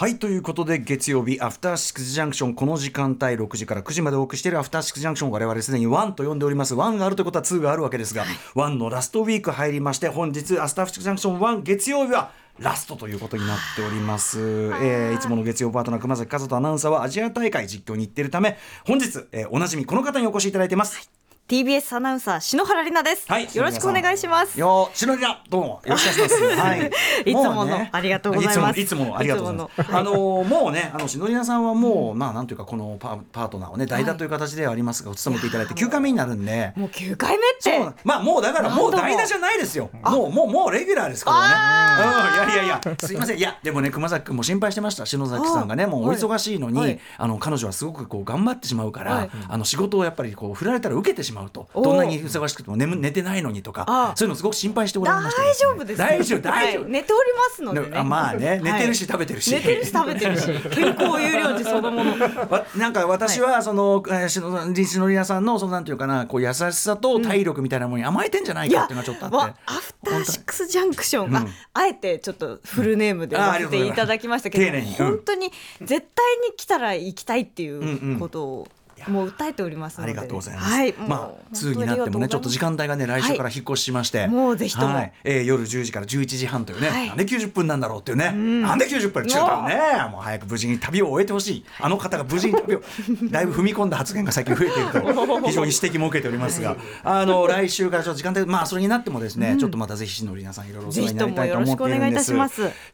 はいということで月曜日アフターシックスジャンクション。この時間帯6時から9時までお送りしているアフターシックスジャンクション。我々すでに1と呼んでおります。1があるということは2があるわけですが、1のラストウィーク入りまして本日アフターシックスジャンクション1月曜日はラストということになっております、えーいつもの月曜パートナー熊崎和人アナウンサーはアジア大会実況に行っているため本日、えーおなじみこの方にお越しいただいてます、TBS アナウンサー篠原里奈です、はい。よろしくお願いします。よー、しのりだ、どうも、よろしくお願いします。はい。い。つものありがとうございます。いつもの、いつものありがとうございます。あのー、もうね、あの、しのりなさんはもう、まあ、なんというか、このパパートナーをね、代打という形ではありますが、お勤めていただいて、9回目になるんで。もう9回目って。そうまあもうだからも。う代打じゃないですよ。もうもうもうレギュラーですからね。うんいやいやいや。すいません。いやでもね熊崎君も心配してました。篠崎さんがねもうお忙しいのに、はい。あの彼女はすごくこう頑張ってしまうから、はい。あの仕事をやっぱりこう振られたら受けてしまうと。おー。どんなに忙しくても眠寝てないのにとかあそういうのすごく心配しておられました大丈夫です大丈夫大丈夫、はい。寝ておりますのでね。ねあまあね寝てるし食べてるし。寝てるし食べてるし 健康有料児そのもの。わなんか私はその、えー、しのりしのりやさんのそのなんていうかなこう優しさと体力みたいなものに甘えてんじゃないかっていうのがちょっとあって、わアフターシックスジャンクション、うん。ああえてちょっとフルネームで言わせていただきましたけど、うございます本当に絶対に来たら行きたいっていうことを、もう訴えておりますので。ありがとうございます。はい、まあ、2になってもね、ちょっと時間帯がね、来週から引っ越ししまして。もうぜひとも。はい。えー夜10時から11時半というね、はい。なんで90分なんだろうっていうね、なんで90分？違うからね、もう早く無事に旅を終えてほしい。あの方が無事に旅を、だいぶ踏み込んだ発言が最近増えていると、非常に指摘も受けておりますが、あの、来週からちょっと時間帯、まあ、それになってもですね、ちょっとまたぜひ、しのりなさん、いろいろお世話になりたいと思っているんです。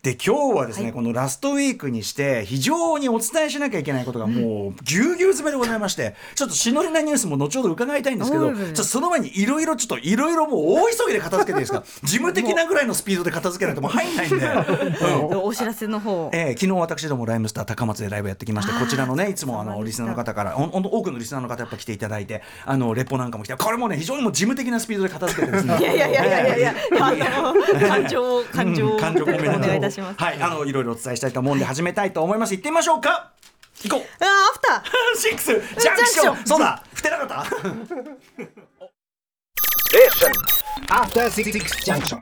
で、今日はですね、このラストウィークにして、非常にお伝えしなきゃいけないことがもう、ぎゅうぎゅう詰めでございまして、ちょっとしのりなニュースも後ほど伺いたいんですけど、ちょその前にいろい。ろちょっといろいろもう大急ぎで片付けていいですか？事務的なぐらいのスピードで片付けないともう入んないんで。うん。お知らせの方、えー昨日私どもライムスター高松でライブやってきましてこちらのねいつもあのリスナーの方からほん多くのリスナーの方やっぱ来ていただいてあのレポなんかも来てこれもね非常にもう事務的なスピードで片付けてですね。いやいやいやいやいやあの感情を感情をうん感情込めて。お願いいたします。はいあのいろいろお伝えしたいと思うんで始めたいと思います。行ってみましょうか行こう。あーアフター。シックスジャンクション。そうだ。振ってなかった？After Six Junction.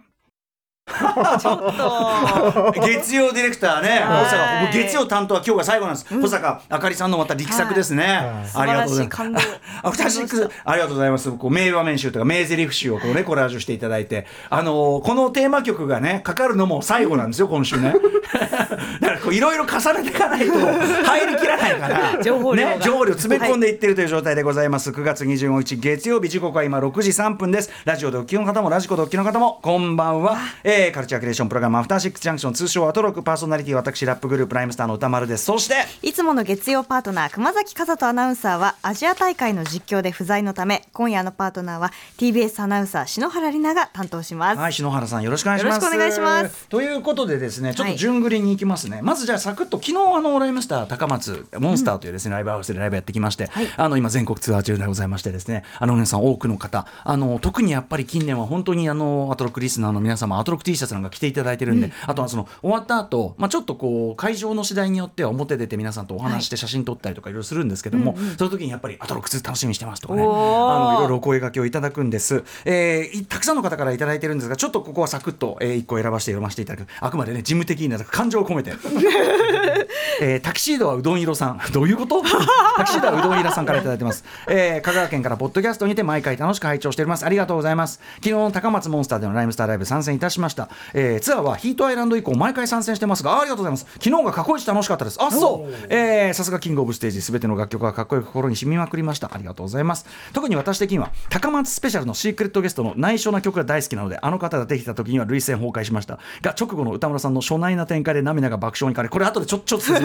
ちょっと。月曜ディレクターね、はい保坂、月曜担当は今日が最後なんです。保坂あかりさんのまた力作ですね。ありがとうございます。素晴らしい感動アフターシックス、ありがとうございます。こう名場面集とか名台詞集をこうねコラージュしていただいて、あのーこのテーマ曲がねかかるのも最後なんですよ今週ね。だからこういろいろ重ねていかないと入りきらないから、情報量がね情報量詰め込んでいってるという状態でございます。9月25日月曜日時刻は今6時3分です。ラジオでお聞きの方もラジコでお聞きの方もこんばんは。えー、カルチャークリエーションプログラムアフターシックスジャンクション通称アトロクパーソナリティ私ラップグループライムスターの歌丸です。そしていつもの月曜パートナー熊崎和人アナウンサーはアジア大会の実況で不在のため今夜のパートナーは TBS アナウンサー篠原里奈が担当します、はい、篠原さんよろしくお願いします。よろしくお願いします。ということでですね、ちょっと順繰りに行きますね。まずじゃあサクッと昨日あのライムスター高松モンスターというですね、ライブハウスでライブやってきまして、はいあの今全国ツアー中でございましてですね、あの皆さん多くの方、あの特にやっぱり近年は本当にあのアトロックリスナーの皆様アトロック T シャツなんか着ていただいてるんで、あとはその終わった後、まあちょっとこう会場の次第によっては表出て皆さんとお話して写真撮ったりとかいろいろするんですけども、その時にやっぱりアトロック2楽しみにしてますとかね、あのいろいろお声掛けをいただくんです、えーいたくさんの方からいただいてるんですがちょっとここはサクッと、えー、1個選ばせて読ませていただく。あくまでね事務的にな感情を込めて、えータキシードはうどん色さん。どういうこと？タキシードはうどん色さんからいただいてます、えー香川県からポッドキャストにて毎回楽しく拝聴しております。ありがとうございます。昨日の高松モンスターでのライムスターライブ参戦いたしました、えーツアーはヒートアイランド以降毎回参戦してますがあありがとうございます。昨日が過去一楽しかったです。あそう。えーさすがキングオブステージすべての楽曲がかっこよく心に染みまくりました。ありがとうございます。特に私的には高松スペシャルのシークレットゲストの内緒な曲が大好きなのであの方が出てきた時には涙腺崩壊しました。が直後の宇多丸さんの初内な展開で涙が爆笑に変わりこれ後でちょちょっと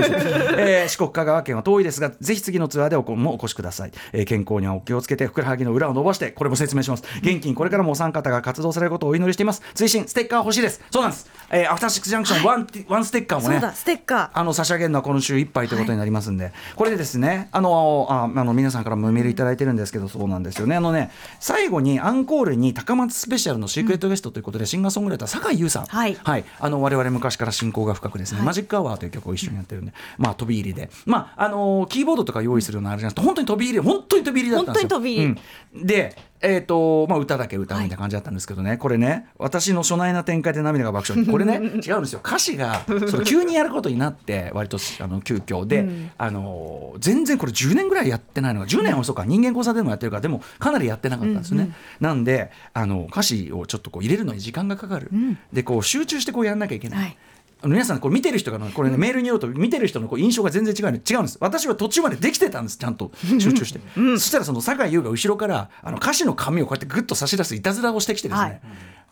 えー四国香川県は遠いですがぜひ次のツアーでおこもお越しください、えー健康にはお気をつけてふくらはぎの裏を伸ばしてこれも説明します元気にこれからもお三方が活動されることをお祈りしています。追伸ステッカー欲しいです。そうなんです、えーアフターシックスジャンクションワン,、ワンステッカーもねそうだステッカあの差し上げるのは今週いっぱいということになりますんで、これでですねあのああの皆さんからもメールいただいてるんですけどそうなんですよね。あのね最後にアンコールに高松スペシャルのシークレットゲストということで、シンガーソングライター酒井優さん。はい。あの我々昔から親交が深くですね、はい。マジックアワーという曲を一緒にやってるんで、まあ飛び入りで。まああのキーボードとか用意するようなあれじゃなくて本当に飛び入り本当に飛び入りだったんですよ。本当に飛び入り。うん。でえーとまあ、歌だけ歌うみたいな感じだったんですけどね、これね私の初内な展展開で涙が爆笑。これね 違うんですよ。歌詞がその急にやることになって割とあの急遽。で、あの全然これ10年ぐらいやってないのが10年はそうか人間交差でもやってるからでもかなりやってなかったんですね、なんであの歌詞をちょっとこう入れるのに時間がかかる、でこう集中してこうやんなきゃいけない、はいあの皆さんこれ見てる人がこれね、メールによると見てる人のこう印象が全然違う違うんです。私は途中までできてたんですちゃんと集中して、そしたらその酒井優が後ろからあの歌詞の紙をこうやってグッと差し出すいたずらをしてきてですね、はい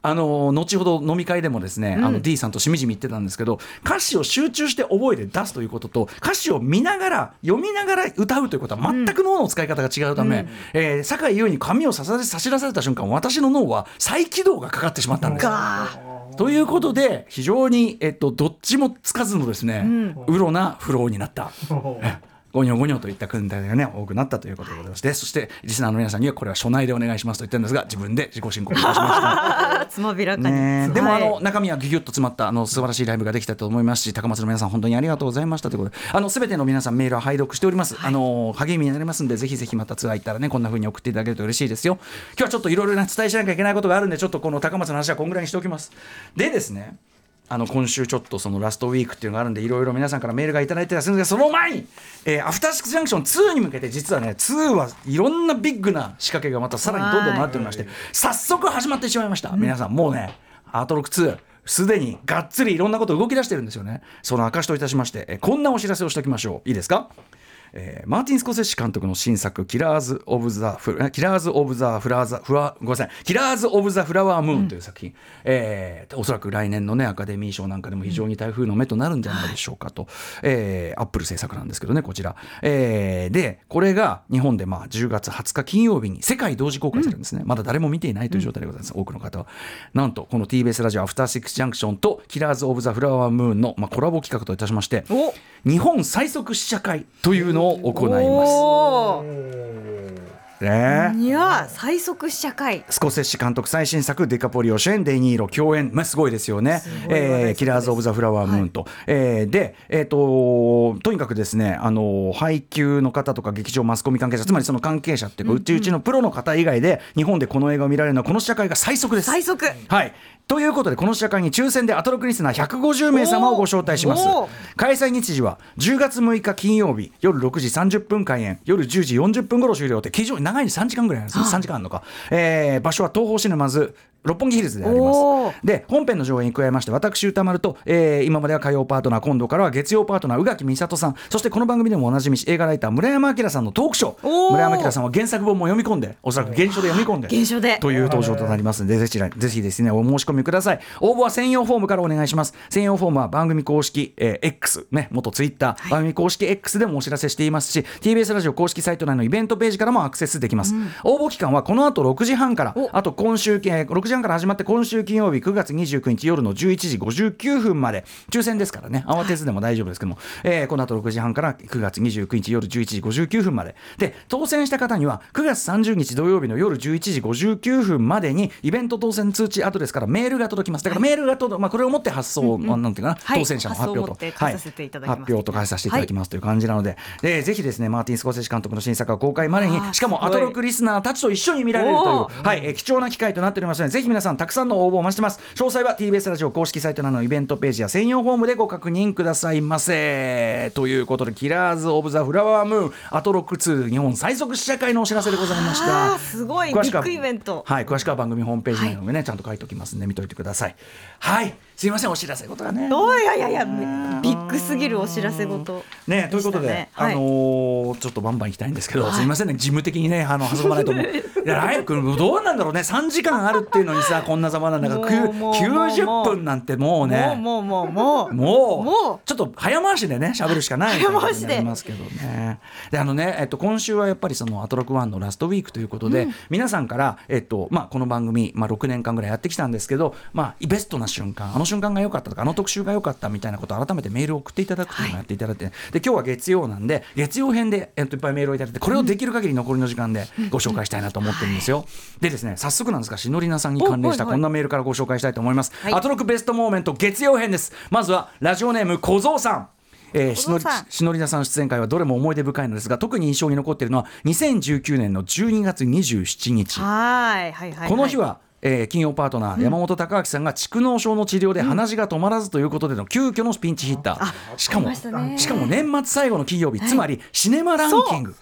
あの後ほど飲み会でもですね、あの D さんとしみじみ言ってたんですけど歌詞を集中して覚えて出すということと歌詞を見ながら読みながら歌うということは全く脳の使い方が違うため、えー酒井優に紙を差し出された瞬間私の脳は再起動がかかってしまったんです。がということで非常に、えっと、どっちもつかずのですね、うろなフローになった。えゴニョゴニョといった訓練がね多くなったということでございましてそしてリスナーの皆さんにはこれは初内でお願いしますと言ってるんですが自分で自己申告しました。あ つまびらかに、でもあはいの中身はギュギュッと詰まったあの素晴らしいライブができたと思いますし高松の皆さん本当にありがとうございましたということで。あの全ての皆さんメールは拝読しております、あの励みになりますんでぜひぜひまたツアー行ったらねこんな風に送っていただけると嬉しいですよ。今日はちょっといろいろな伝えしなきゃいけないことがあるんでちょっとこの高松の話はこんぐらいにしておきます。でですねあの今週ちょっとそのラストウィークっていうのがあるんでいろいろ皆さんからメールがいただいてたりするんですがその前に、えーアフターシックスジャンクション2に向けて実はね2はいろんなビッグな仕掛けがまたさらにどんどんなっておりまして早速始まってしまいました、皆さんもうねアートロック2すでにがっつりいろんなこと動き出してるんですよね。その証といたしまして、えーこんなお知らせをしておきましょう。いいですか？えーマーティン・スコセッシ監督の新作「キラーズ・オブ・ザ・フラキラーズ・オブ・ザ・フラザフラごめんなさい「キラーズ・オブ・ザ・フラワームーン」という作品、えーおそらく来年のねアカデミー賞なんかでも非常に台風の目となるんじゃないでしょうかと、えーアップル制作なんですけどねこちら、えーでこれが日本でまあ10月20日金曜日に世界同時公開されるんですね、まだ誰も見ていないという状態でございます、多くの方は。なんとこの TBS ラジオ「アフターシックス・ジャンクション」と「キラーズ・オブ・ザ・フラワームーンの」まあ、コラボ企画といたしましてお。日本最速試写会というのを行います。ね。いや最速試写会。スコセッシ監督最新作デカポリオ主演デイニーロ共演、まあ、すごいですよね。えーキラーズ・オブ・ザ・フラワームーンと、えーで、えー、ととにかくですねあの配給の方とか劇場マスコミ関係者つまりその関係者っていうか、うちうちのプロの方以外で日本でこの映画を見られるのはこの試写会が最速です。最速。はい。ということでこの試写会に抽選でアトロクリスナー150名様をご招待します。開催日時は10月6日金曜日夜6時30分開演。夜10時40分頃終了って非常に長いに3時間ぐらいなんです3時間あるのか、えー場所は東宝シネマズ六本木ヒルズであります。で本編の上演に加えまして私歌丸と、えー今までは火曜パートナー今度からは月曜パートナー宇垣美里さんそしてこの番組でもおなじみ映画ライター村山明さんのトークショー。村山明さんは原作本も読み込んでおそらく原書で読み込んで原書で。という登場となりますのでぜひぜひですねお申し込みください。応募は専用フォームからお願いします。専用フォームは番組公式、えー X ね元ツイッター、番組公式 X でもお知らせしていますし TBS ラジオ公式サイト内のイベントページからもアクセスできます、応募期間はこの後6時半から。お。あと今週、えー6時半から始まって今週金曜日9月29日夜の11時59分まで。抽選ですからね。慌てずでも大丈夫ですけども、えーこの後6時半から9月29日夜11時59分まで。で当選した方には9月30日土曜日の夜11時59分までにイベント当選通知アドレスからメールが届きます。だからメールが届、まあ、これをもって発送、まあなんていうかな、はい。当選者の発表と。発送をもって返させてい発表と返させていただきますという感じなので、でぜひですねマーティン・スコセッシ監督の新作は公開までにしかもアトロックリスナーたちと一緒に見られるというお、はい。えー貴重な機会となっておりますのでぜひ皆さんたくさんの応募をお待ちしてます。詳細は TBS ラジオ公式サイトなどのイベントページや専用フォームでご確認くださいませ。ということでキラーズ・オブ・ザ・フラワームーンアトロック2日本最速試写会のお知らせでございました。すごい。ビッグイベント。はい詳しくは番組ホームページなどにね、ちゃんと書いておきますんで見といてください。はい。すいませんお知らせことがね。おいやいやいやビッグすぎるお知らせ事。ね、ということで、はい。あのーちょっとバンバン行きたいんですけど、すみませんね、事務的にね、あの挟まないと思う。いや、ライブ君、どうなんだろうね、3時間あるっていうのにさ、こんなざまなんだから、くもうもうもう90分なんてもうね。もうもうもうもう。もう。ちょっと早回しでね喋るしかない早回しで。ますけどね。であのね、えっと、今週はやっぱりそのアトロクワンのラストウィークということで、皆さんから、えっとまあ、この番組、まあ、6年間ぐらいやってきたんですけど、まあ、ベストな瞬間あの瞬間が良かったとかあの特集が良かったみたいなことを改めてメールを送っていただくというのをやっていただいて、で今日は月曜なんで月曜編で、えっと、いっぱいメールをいただいてこれをできる限り残りの時間でご紹介したいなと思ってるんですよ。でですね早速なんですがしのりなさんに関連したこんなメールからご紹介したいと思います。はい。アトロクベストモーメント月曜編です。まずはラジオネーム小僧さん。えー、しのりしのりなさん出演会はどれも思い出深いのですが特に印象に残っているのは2019年の12月27日、はいはいはいはい。この日はえー金曜パートナー、山本隆明さんが蓄能症の治療で鼻血が止まらずということでの急遽のピンチヒッター、しかもしかも年末最後の金曜日、つまりシネマランキング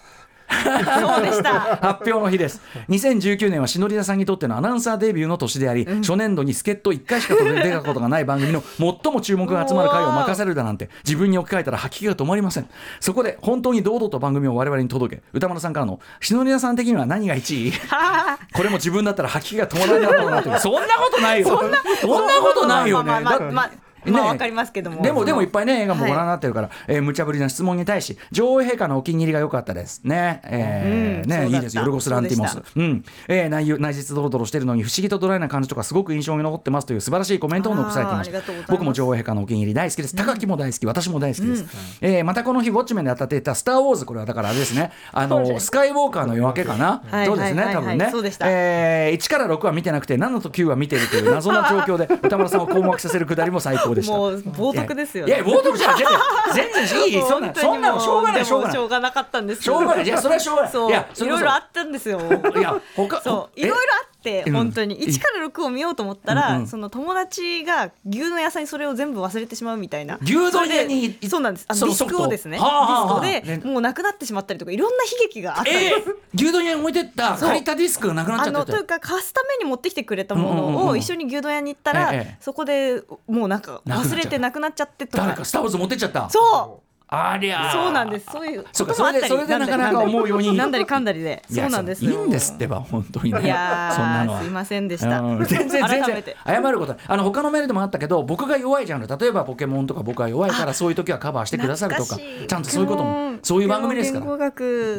そうでした。発表の日です。2019年は篠田さんにとってのアナウンサーデビューの年であり、初年度に助っ人1回しか出たことがない番組の最も注目が集まる回を任せるだなんて自分に置き換えたら吐き気が止まりません。そこで本当に堂々と番組を我々に届け歌丸さんからの篠田さん的には何が1位？これも自分だったら吐き気が止まらないだろうなってそんなことないよ。そんなことないよね。まあまあまあだまあまあわかりますけども。でもでもいっぱいね映画もご覧にはいなってるから、えー無茶ぶりな質問に対し女王陛下のお気に入りが良かったです。ね。えーねいいですよ。ヨルゴス・ランティモス。そうん。えー内容内実ドロドロしてるのに不思議とドライな感じとかすごく印象に残ってますという素晴らしいコメントを残されていました僕も女王陛下のお気に入り大好きです。高木も大好き私も大好きです、えーまたこの日ウォッチメンで当たっていた「スター・ウォーズ」これはだからあれですね。あのスカイウォーカーの夜明けかな、はいそうですね多分ね、そうでした。えー1から6は見てなくて7と9は見てるという謎な状況で 歌丸さんを困惑させるくだりも最高でした。もう冒涜ですよね。いや冒涜じゃん全然全然いい。そんなそんなのしょうがないしょうがない。しょうがなかったんです。しょうがない。いやそれはしょうがない。いいやそれこそ。ろいろあったんですよ。いや他そうえいろいろあっ本当に。1から6を見ようと思ったら、うんうん。その友達が牛丼屋さんにそれを全部忘れてしまうみたいな。牛丼屋にそうなんです。あのディスクをですね、ディスねクでもうなくなってしまったりとかいろんな悲劇があったんです、えー、牛丼屋に置いてったそう。借りたディスクがなくなっちゃっててあのというか貸すために持ってきてくれたもうんうんうんうん。のを一緒に牛丼屋に行ったら、ええ。そこでもうなんか忘れてなくなっちゃってとか。誰かスター・ウォーズ持ってっちゃった。そうありゃー。そうなんです。そういうそうかこともあったりそれでそれでなかなか思うように。なんだりかんだりで、そうなんですいいよ。んですってば本当にねいやそんなのは。ーすいませんでした。うん全然全然。謝ることはあの他のメールでもあったけど僕が弱いジャンル。例えばポケモンとか僕が弱いからそういう時はカバーしてくださるとかちゃんとそういうこともそういう番組ですから。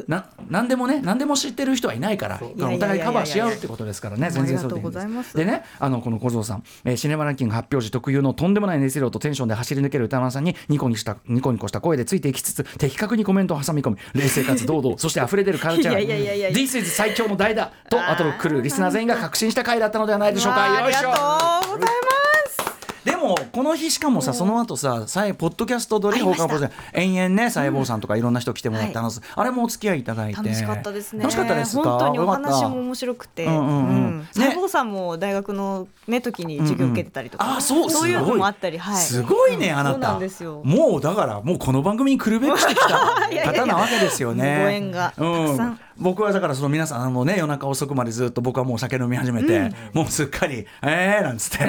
な何でもね何でも知ってる人はいないからやお互いカバーし合うってことですからね全然そうでいいんありがとうございます。でねあのこの小僧さん、えーシネマランキング発表時特有のとんでもない熱量とテンションで走り抜ける歌丸さんにニコニコしたニコニコした声でついていきつつ的確にコメントを挟み込み冷静かつ堂々 そして溢れ出るカルチャーいやいやいやいや。This is 最強の代だと後の来るリスナー全員が確信した回だったのではないでしょうか。よいしょ。ありがとうございます。でもこの日しかもさその後さポッドキャストドリフォーカー延々ね細胞さんとかいろんな人来てもらって、あのあれもお付き合いいただいて。楽しかったですね。楽しかったですか？本当にお話も面白くて、細胞さんも大学のね時に授業受けてたりとか、あそうそういうのもあったり、はい。すごいねあなた。ん。ですよ。もうだからもうこの番組に来るべくしてきた。方なわけですよね。ご縁がたくさん。僕はだからその皆さんあのね夜中遅くまでずっと僕はもう酒飲み始めて、もうすっかり「えー」なんつって、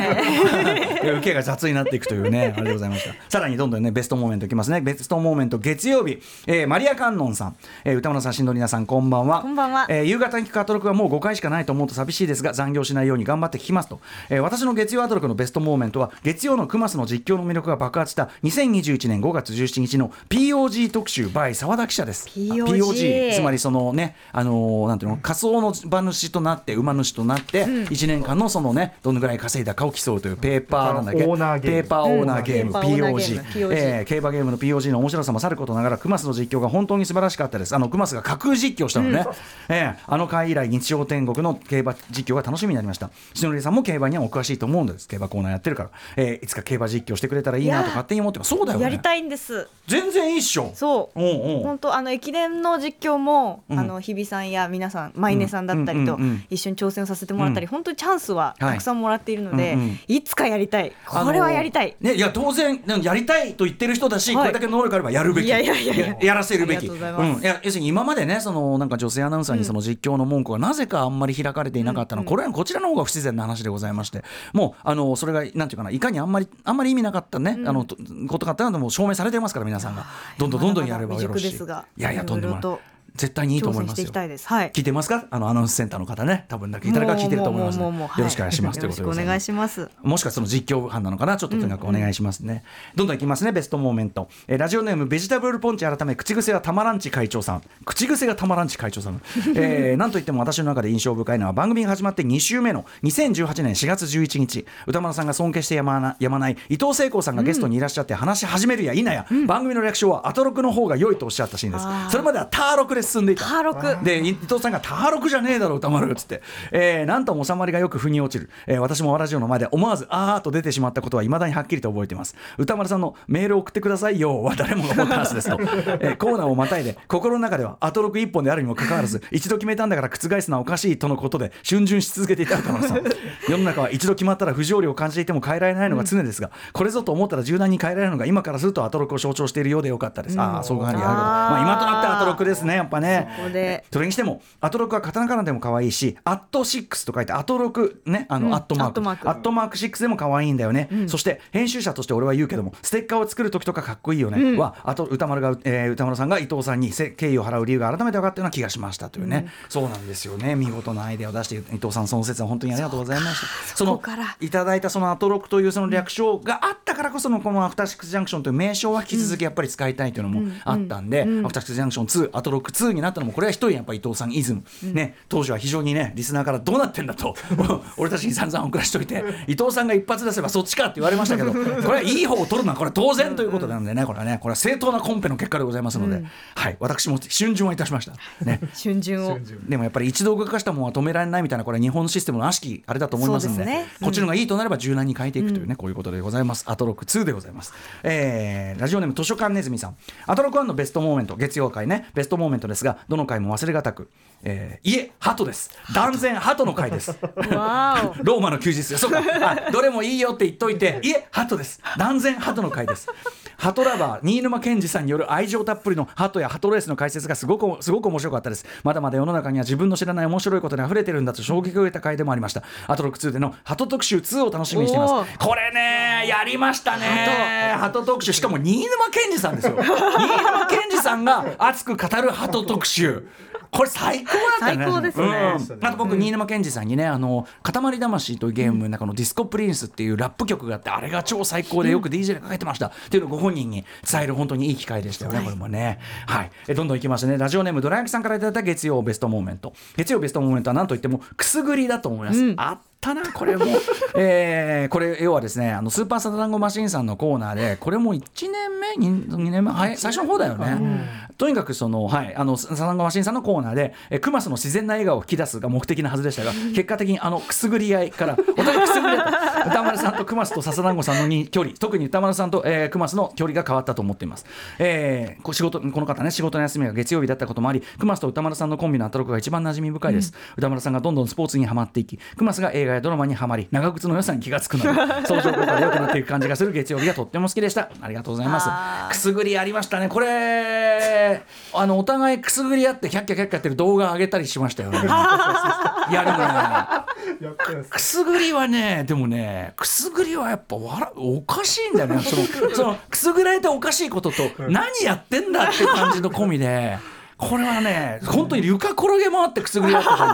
で受けが雑になっていくというね あれでございました。さらにどんどんねベストモーメントいきますね。ベストモーメント月曜日、えーマリア観音さん、えー歌村さん新藤里奈さんこんばんは。こんばんは。えー夕方に聞くアトロクはもう5回しかないと思うと寂しいですが残業しないように頑張って聞きますと、えー私の月曜アトロクのベストモーメントは月曜のクマスの実況の魅力が爆発した2021年5月17日の POG 特集 by 澤田記者です。POG つまりそのねあのーなんていうの仮想の馬主となって馬主となって1年間のそのねどのぐらい稼いだかを競うというペーパーなんだっけ。オーナーゲーム。ペーパーオーナーゲーム、POG えー競馬ゲームの POG の面白さもさることながらクマスの実況が本当に素晴らしかったです。あのクマスが架空実況したのね、えーあの回以来日曜天国の競馬実況が楽しみになりました。篠りさんも競馬にはお詳しいと思うんです。競馬コーナーやってるから、えーいつか競馬実況してくれたらいいなと勝手に思ってます。そうだよね。やりたいんです。全然いいっしょ。そう。うんう。ん本当あの駅伝の実況も、うん。あの日比さんや皆さんマイネさんだったりとうんうんうん一緒に挑戦をさせてもらったり、本当にチャンスはたくさんもらっているので、はいうんうん。いつかやりたい。これはやりたい、ね、いや当然ねやりたいと言ってる人だし、はい。これだけ能力あればやるべき。いやらせるべき。うん、いや要するに今までねそのなんか女性アナウンサーにその実況の文句がなぜかあんまり開かれていなかったの、これはこちらの方が不自然な話でございまして。もうあのそれがなんていうかないかにあんまりあんまり意味なかったね、あのとことかっていうのはもう証明されてますから皆さんが。どんどんどんどんやればよろしい。いやいやとんでもない絶対にいいと挑思いますよ。はい。聞いてますか？あのアナウンスセンターの方ね。多分だけ誰か聞いてると思いますよろしくお願いしますということいます。よろしくお願いします。もしかその実況班なのかな？ちょっととにかくお願いしますね、どんどんいきますね。ベストモーメント、えーラジオネームベジタブルポンチ改め口癖がたまらんち会長さん。口癖がたまらんち会長さん、えーなんといっても私の中で印象深いのは番組が始まって2週目の2018年4月11日。歌丸さんが尊敬してやまなやまない伊藤聖子さんがゲストにいらっしゃって話し始めるや否や、番組の略称はアトロクの方が良いとおっしゃったシーンです。それまではターロクです進んでいた。ターロクで伊藤さんが「ターロクじゃねえだろ歌丸」っつって、えーなんとも収まりがよく腑に落ちる、えー私もラジオの前で思わず「あー」と出てしまったことはいまだにはっきりと覚えています。歌丸さんの「メール送ってください。よ」は誰もが思ったはずですと、えーコーナーをまたいで心の中ではアトロク一本であるにもかかわらず一度決めたんだから覆すのはおかしいとのことで逡巡し続けていた歌丸さん。世の中は一度決まったら不条理を感じていても変えられないのが常ですが、これぞと思ったら柔軟に変えられるのが今からするとアトロクを象徴しているようでよかったです、ああそうかやはりあるまあ、今となってアトロクですねやっぱね。それにしてもアトロクはカタカナでも可愛いしアットシックスと書いてアトロクねあの、うんアットマーク。アットマーク。アットマーク6でも可愛いんだよね、そして編集者として俺は言うけどもステッカーを作る時とかかっこいいよね、はあと歌丸が、えー歌丸さんが伊藤さんにせ敬意を払う理由が改めて分かったような気がしましたというね、そうなんですよね。見事なアイデアを出して伊藤さんその説は本当にありがとうございました。そのいただいたそのアトロクというその略称があったからこそのこのアフターシックスジャンクションという名称は引き続きやっぱり使いたいというのもあったんで、アフターシックスジャンクション2アトロク2になったのもこれは一人やっぱ伊藤さんイズム、ね。当時は非常にねリスナーからどうなってんだと。俺たちに散々送らしといて。伊藤さんが一発出せばそっちかって言われましたけど これはいい方を取るのはこれは当然ということなんでねこれはね。これは正当なコンペの結果でございますので、はい。私も春巡はいたしました。ね。春巡を。でもやっぱり一度動かしたものは止められないみたいなこれは日本のシステムの悪しきあれだと思いますんで。そうですね。こっちの方がいいとなれば柔軟に変えていくというね、こういうことでございます。アトロク2でございます、えーラジオネーム図書館ネズミさん。アトロク1のベストモーメント月曜回ね。ベストモーメントですがどの回も忘れがたく、えー、いえ鳩です。断然鳩の回です。ローマの休日よそうか。あどれもいいよって言っといて いえ鳩です。断然鳩の回です。鳩ラバー新沼謙治さんによる愛情たっぷりの鳩や鳩レースの解説がすごくすごく面白かったです。まだまだ世の中には自分の知らない面白いことに溢れてるんだと衝撃を受けた回でもありました。アトロック2での鳩特集2を楽しみにしていまおすこれねやりましたね。鳩。特集。しかも新沼謙治さんですよ。新沼謙治さんが熱く語る鳩特集。これ最高だったね。最高ですね。うん。あと僕、新沼謙治さんにね「あの塊魂」というゲームの中の「ディスコプリンス」っていうラップ曲があってあれが超最高でよく DJ でかけてました。っていうのをご本人に伝える本当にいい機会でしたよね、これもね。はい、えどんどんいきましてね。ラジオネームドラ焼きさんからいただいた月曜ベストモーメント。月曜ベストモーメントは何といってもくすぐりだと思います。あったなこれも、えーこれ要はですねあのスーパー・ササダンゴ・マシンさんのコーナーでこれも1年目 2, 2年目はい最初の方だよね、とにかくそのはいあのサタダンゴマシンさんのコーナーでえクマスの自然な笑顔を引き出すが目的なはずでしたが結果的にあのくすぐり合いからお互いくすぐり合った。歌丸さんとクマスと笹団子さんのに距離特に歌丸さんと、えー、クマスの距離が変わったと思っています、えーこ仕事この方ね仕事の休みが月曜日だったこともありクマスと歌丸さんのコンビのアトロクが一番馴染み深いです、歌丸さんがどんどんスポーツにはまっていきクマスが映画やドラマにはまり長靴の良さに気がつくので 相乗効果で良くなっていく感じがする月曜日がとっても好きでした。ありがとうございます。くすぐりありましたね。これあのお互いくすぐり合ってキャッキャキャッキャやってる動画上げたりしましたよね。い やでもねくすぐりはねでもねくすぐりはやっぱ笑おかしいんだよね。そのそのくすぐられておかしいことと何やってんだっていう感じの込みで。これはね本当に床転げ回ってくすぐり合ってたんで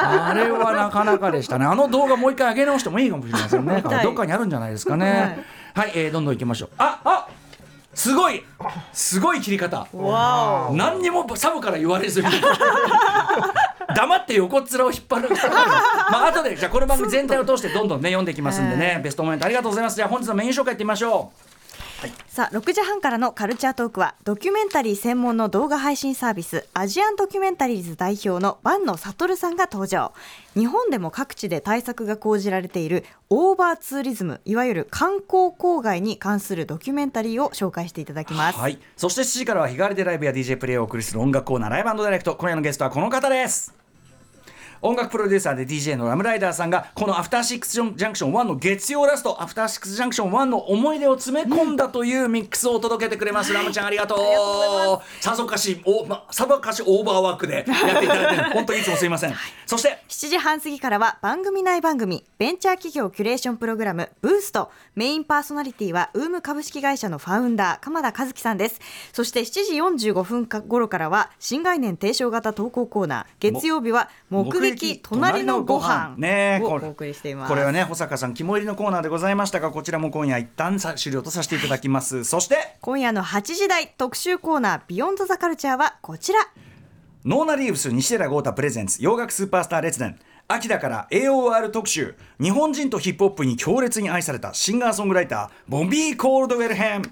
あれはなかなかでしたね。あの動画もう一回上げ直してもいいかもしれないですよねどっかにあるんじゃないですかね。はい、えーどんどん行きましょう。ああすごい。すごい切り方。何にもサブから言われずに。黙って横っ面を引っ張る。まあ後でじゃあこの番組全体を通してどんどんね読んでいきますんでね、ベストモメントありがとうございます。じゃあ本日のメイン紹介いってみましょさあ6時半からのカルチャートークはドキュメンタリー専門の動画配信サービスアジアンドキュメンタリーズ代表の坂野悟さんが登場。日本でも各地で対策が講じられているオーバーツーリズムいわゆる観光郊外に関するドキュメンタリーを紹介していただきうます、はい。そして7時からは日替わりでライブや DJ プレイをお送りする音楽コーナーライブダイレクト。今夜のゲストはこの方です音楽プロデューサーで DJ のラムライダーさんがこのアフターシックスジャンクション1の月曜ラストアフターシックスジャンクション1の思い出を詰め込んだというミックスを届けてくれます、ラムちゃんありがとう。さぞかしお、ま、さぞかしオーバーワークでやっていただいて 本当にいつもすいません。そして7時半過ぎからは番組内番組ベンチャー企業キュレーションプログラムブースト。メインパーソナリティはウーム株式会社のファウンダー鎌田和樹さんです。そして7時45分か頃からは新概念提唱型投稿コーナー月曜日は目撃隣のご飯ねえこれ送りしています。これはね保坂さん肝入りのコーナーでございましたがこちらも今夜一旦さ終了とさせていただきます。そして今夜の8時台特集コーナービヨンドザカルチャーはこちら。ノーナリーブス西寺豪太プレゼンツ洋楽スーパースター列伝秋だから AOR 特集。日本人とヒップホップに強烈に愛されたシンガーソングライターボンビー・コールドウェル編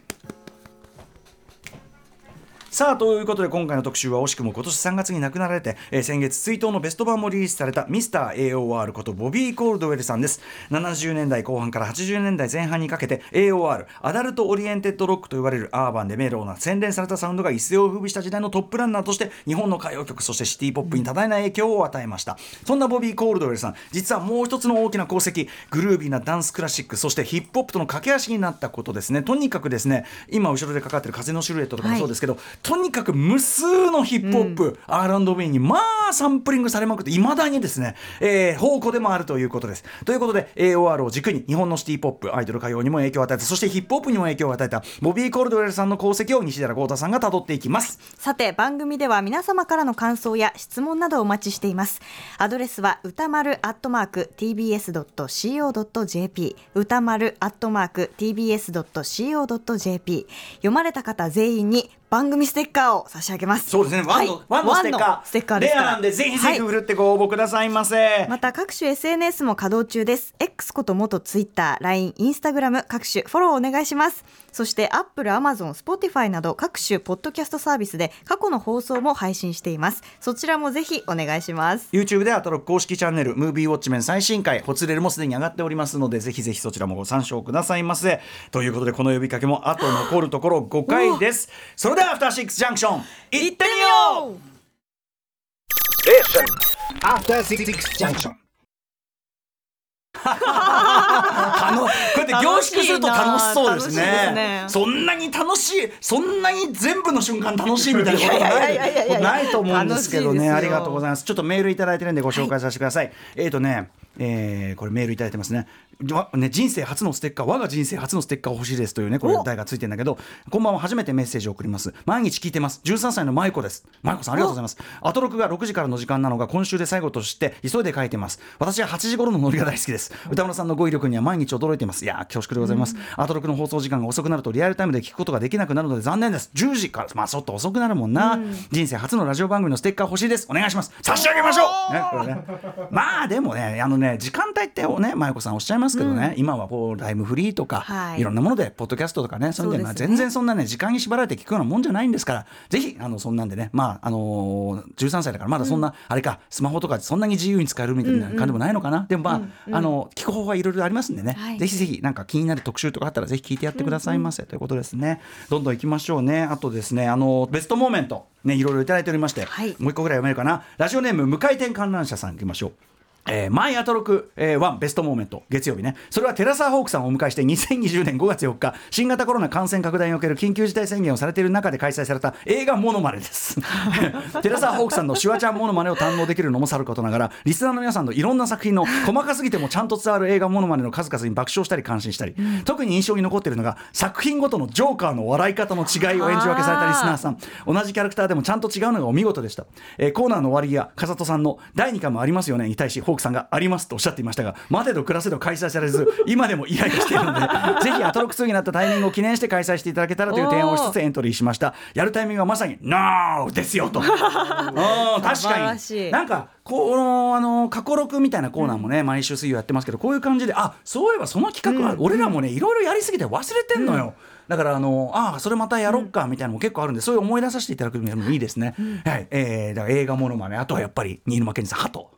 さあということで今回の特集は惜しくも今年3月に亡くなられて、えー先月追悼のベスト盤もリリースされたミスター AOR ことボビー・コールドウェルさんです。70年代後半から80年代前半にかけて AOR アダルト・オリエンテッド・ロックと言われるアーバンでメローな洗練されたサウンドが一世を風靡した時代のトップランナーとして日本の歌謡曲そしてシティ・ポップに多大な影響を与えました。そんなボビー・コールドウェルさん実はもう一つの大きな功績グルービーなダンスクラシックそしてヒップホップとの架け橋になったことですね。とにかくですね今後ろでかかってる風のシルエットとかもそうですけど、とにかく無数のヒップホップ、R&B にまあサンプリングされまくっていまだにですね、えー、宝庫でもあるということです。ということで AOR を軸に日本のシティ・ポップアイドル歌謡にも影響を与えたそしてヒップホップにも影響を与えたボビー・コールドウェルさんの功績を西寺豪太さんが辿っていきます。さて番組では皆様からの感想や質問などお待ちしています。アドレスは歌丸アットマーク tbs.co.jp 歌丸アットマーク tbs.co.jp 読まれた方全員に番組ステッカーを差し上げます。そうですね。ワンの,、はい。ワンのステッカー。ステッカーレアなんでぜひぜひはい。振るってご応募くださいませ、また各種 SNS も稼働中です。X こと元 Twitter、LINE、Instagram 各種フォローお願いします。そして Apple、Amazon、Spotify など各種ポッドキャストサービスで過去の放送も配信しています。そちらもぜひお願いします。YouTube でアトロ公式チャンネル、ムービーウォッチメン最新回、ホツレルもすでに上がっておりますので、ぜひぜひそちらもご参照くださいませ。ということで、この呼びかけもあと残るところ5回です。それでは、アフターシックスジャンクション、行ってみよう Station. After Six Junction. あのこうやって凝縮すると楽しそうですね。ね。そんなに楽しいそんなに全部の瞬間楽しいみたいなことはないないと思うんですけどね。ありがとうございます。ちょっとメールいただいてるんでご紹介させてください、えっ、とねえーこれメールいただいてますね。わね人生初のステッカー我が人生初のステッカー欲しいですというねこれお題がついてるんだけどこんばんは初めてメッセージを送ります。毎日聞いてます。13歳の舞子です。舞子さんありがとうございます。アトロクが6時からの時間なのが今週で最後として急いで書いてます。私は8時頃のノリが大好きです。歌村さんの語彙力には毎日驚いています。いやー恐縮でございます、アトロクの放送時間が遅くなるとリアルタイムで聞くことができなくなるので残念です。10時から。まあちょっと遅くなるもんな、人生初のラジオ番組のステッカー欲しいです。お願いします。差し上げましょう、ねこれね、まあでもねあのね時間帯ってね舞子さんおっしゃいますけどね、今はこうタイムフリーとか、はい。い、ろんなものでポッドキャストとかねそういうの全然そんなね時間に縛られて聞くようなもんじゃないんですからぜひあのそんなんでねまああのー13歳だからまだそんな、あれかスマホとかそんなに自由に使えるみたいな感じでもないのかな、でもまあ、あの聞く方法はいろいろありますんでね、はい。ぜひぜひなんか気になる特集とかあったらぜひ聞いてやってくださいませ、ということですね。どんどん行きましょうね。あとですねあのベストモーメントねいろいろいただいておりまして、はい。もう一個ぐらい読めるかな。ラジオネーム無回転観覧車さん行きましょうえー、マイアトロク、えー、1ベストモーメント月曜日ね。それはテラサーホークさんをお迎えして2020年5月4日新型コロナ感染拡大における緊急事態宣言をされている中で開催された映画モノマネです。テラサーホークさんのシュワちゃんモノマネを堪能できるのもさることながらリスナーの皆さんのいろんな作品の細かすぎてもちゃんと伝わる映画モノマネの数々に爆笑したり感心したり、特に印象に残っているのが作品ごとのジョーカーの笑い方の違いを演じ分けされたリスナーさん。同じキャラクターでもちゃんと違うのがお見事でした、えーコーナーの終わりや風戸さんの第2回もありますよねに対しホークさんがありますとおっしゃっていましたが待てど暮らせど開催されず 今でもイライラしているので ぜひアトロック2になったタイミングを記念して開催していただけたらという提案をしつつエントリーしました。やるタイミングはまさに NO! ですよと。うん確からになんかこのあの過去録みたいなコーナーもね、毎週水曜やってますけどこういう感じであそういえばその企画は、俺らもねいろいろやりすぎて忘れてんのよ、だからあのあそれまたやろっかみたいなのも結構あるんで、そういう思い出させていただくのもいいですね、はい。えー、だから映画ものまねあとはやっぱり新沼謙治さんハト